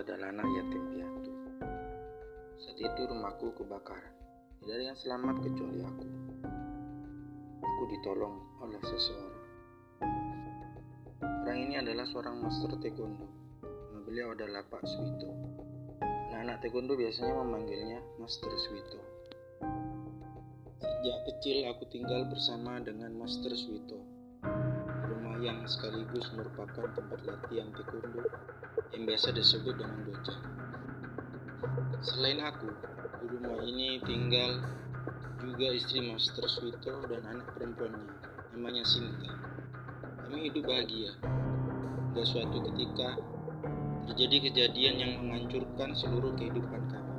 adalah anak yatim piatu. Saat itu rumahku kebakaran. Tidak ada yang selamat kecuali aku. Aku ditolong oleh seseorang. Orang ini adalah seorang master taekwondo. Nama beliau adalah Pak Swito. Anak-anak taekwondo biasanya memanggilnya Master Swito. Sejak kecil aku tinggal bersama dengan Master Swito. Rumah yang sekaligus merupakan tempat latihan taekwondo yang biasa disebut dengan dojang. Selain aku, di rumah ini tinggal juga istri Master Swito dan anak perempuannya, namanya Sinta. Kami hidup bahagia. Hingga suatu ketika terjadi kejadian yang menghancurkan seluruh kehidupan kami.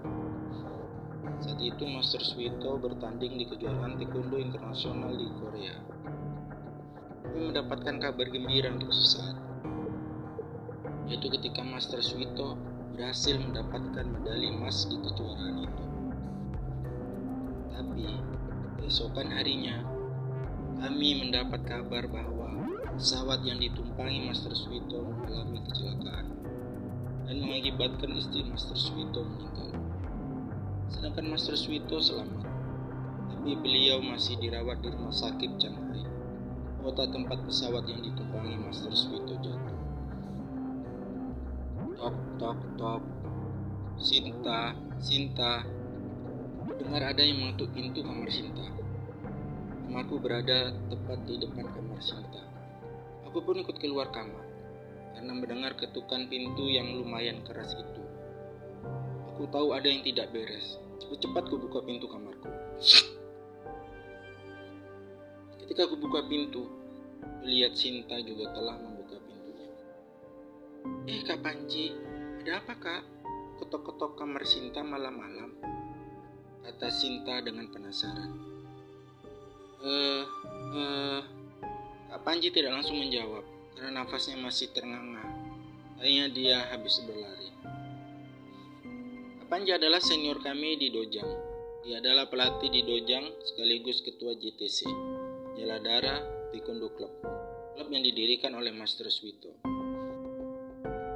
Saat itu Master Swito bertanding di kejuaraan taekwondo internasional di Korea. Kami mendapatkan kabar gembira untuk sesaat yaitu ketika Master Swito berhasil mendapatkan medali emas di kejuaraan itu. Tapi besokan harinya kami mendapat kabar bahwa pesawat yang ditumpangi Master Swito mengalami kecelakaan dan mengakibatkan istri Master Swito meninggal. Sedangkan Master Swito selamat, tapi beliau masih dirawat di rumah sakit Shanghai, kota tempat pesawat yang ditumpangi Master Swito jatuh. Tok tok tok. Sinta, Sinta. Dengar ada yang mengetuk pintu kamar Sinta. Kamarku berada tepat di depan kamar Sinta. Aku pun ikut keluar kamar karena mendengar ketukan pintu yang lumayan keras itu. Aku tahu ada yang tidak beres. Cepat-cepat ku buka pintu kamarku. Ketika aku buka pintu, melihat Sinta juga telah. Eh Kak Panji, ada apa Kak? Ketok-ketok kamar Sinta malam-malam. Kata Sinta dengan penasaran. Eh, eh, Kak Panji tidak langsung menjawab karena nafasnya masih ternganga. Kayaknya dia habis berlari. Kak Panji adalah senior kami di Dojang. Dia adalah pelatih di Dojang sekaligus ketua JTC, Jaladara Taekwondo Club, klub yang didirikan oleh Master Swito.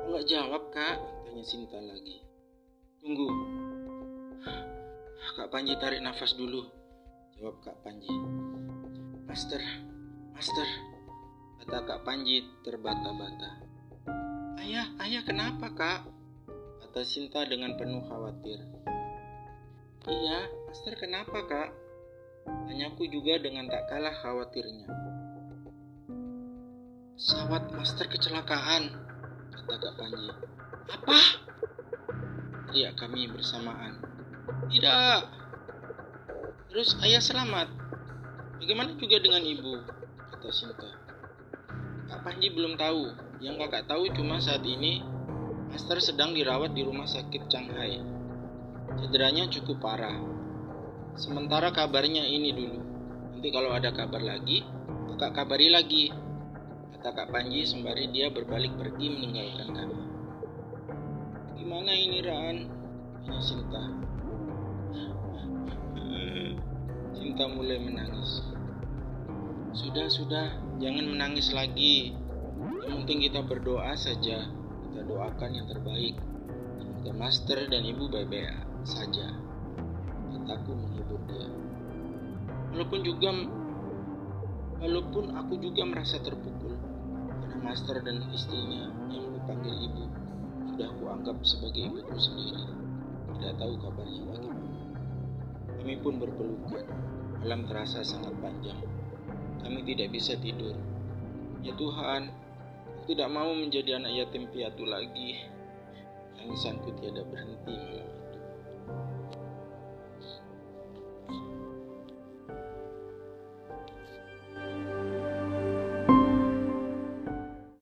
Enggak jawab kak, tanya Sinta lagi. Tunggu. Kak Panji tarik nafas dulu, jawab Kak Panji. Master, Master, kata Kak Panji terbata-bata. Ayah, ayah kenapa kak? Kata Sinta dengan penuh khawatir. Iya, Master kenapa kak? Tanyaku juga dengan tak kalah khawatirnya. Pesawat Master kecelakaan, kata Kak Panji. Apa? Teriak kami bersamaan. Tidak. Terus ayah selamat. Bagaimana juga dengan ibu? Kata Sinta. Kak Panji belum tahu. Yang kakak tahu cuma saat ini Master sedang dirawat di rumah sakit Shanghai. Cederanya cukup parah. Sementara kabarnya ini dulu. Nanti kalau ada kabar lagi, kakak kabari lagi. Kata Kak Panji sembari dia berbalik pergi meninggalkan kami. Gimana ini Ran? Tanya Sinta. Sinta mulai menangis. Sudah, sudah, jangan menangis lagi. Yang penting kita berdoa saja. Kita doakan yang terbaik. Semoga Master dan Ibu baik-baik saja. Kataku menghibur dia. Walaupun juga walaupun aku juga merasa terpukul Master dan istrinya yang kupanggil ibu sudah kuanggap sebagai ibuku sendiri. Tidak tahu kabarnya bagaimana. Kami pun berpelukan. Malam terasa sangat panjang. Kami tidak bisa tidur. Ya Tuhan, aku tidak mau menjadi anak yatim piatu lagi. Tangisanku tiada berhenti malam.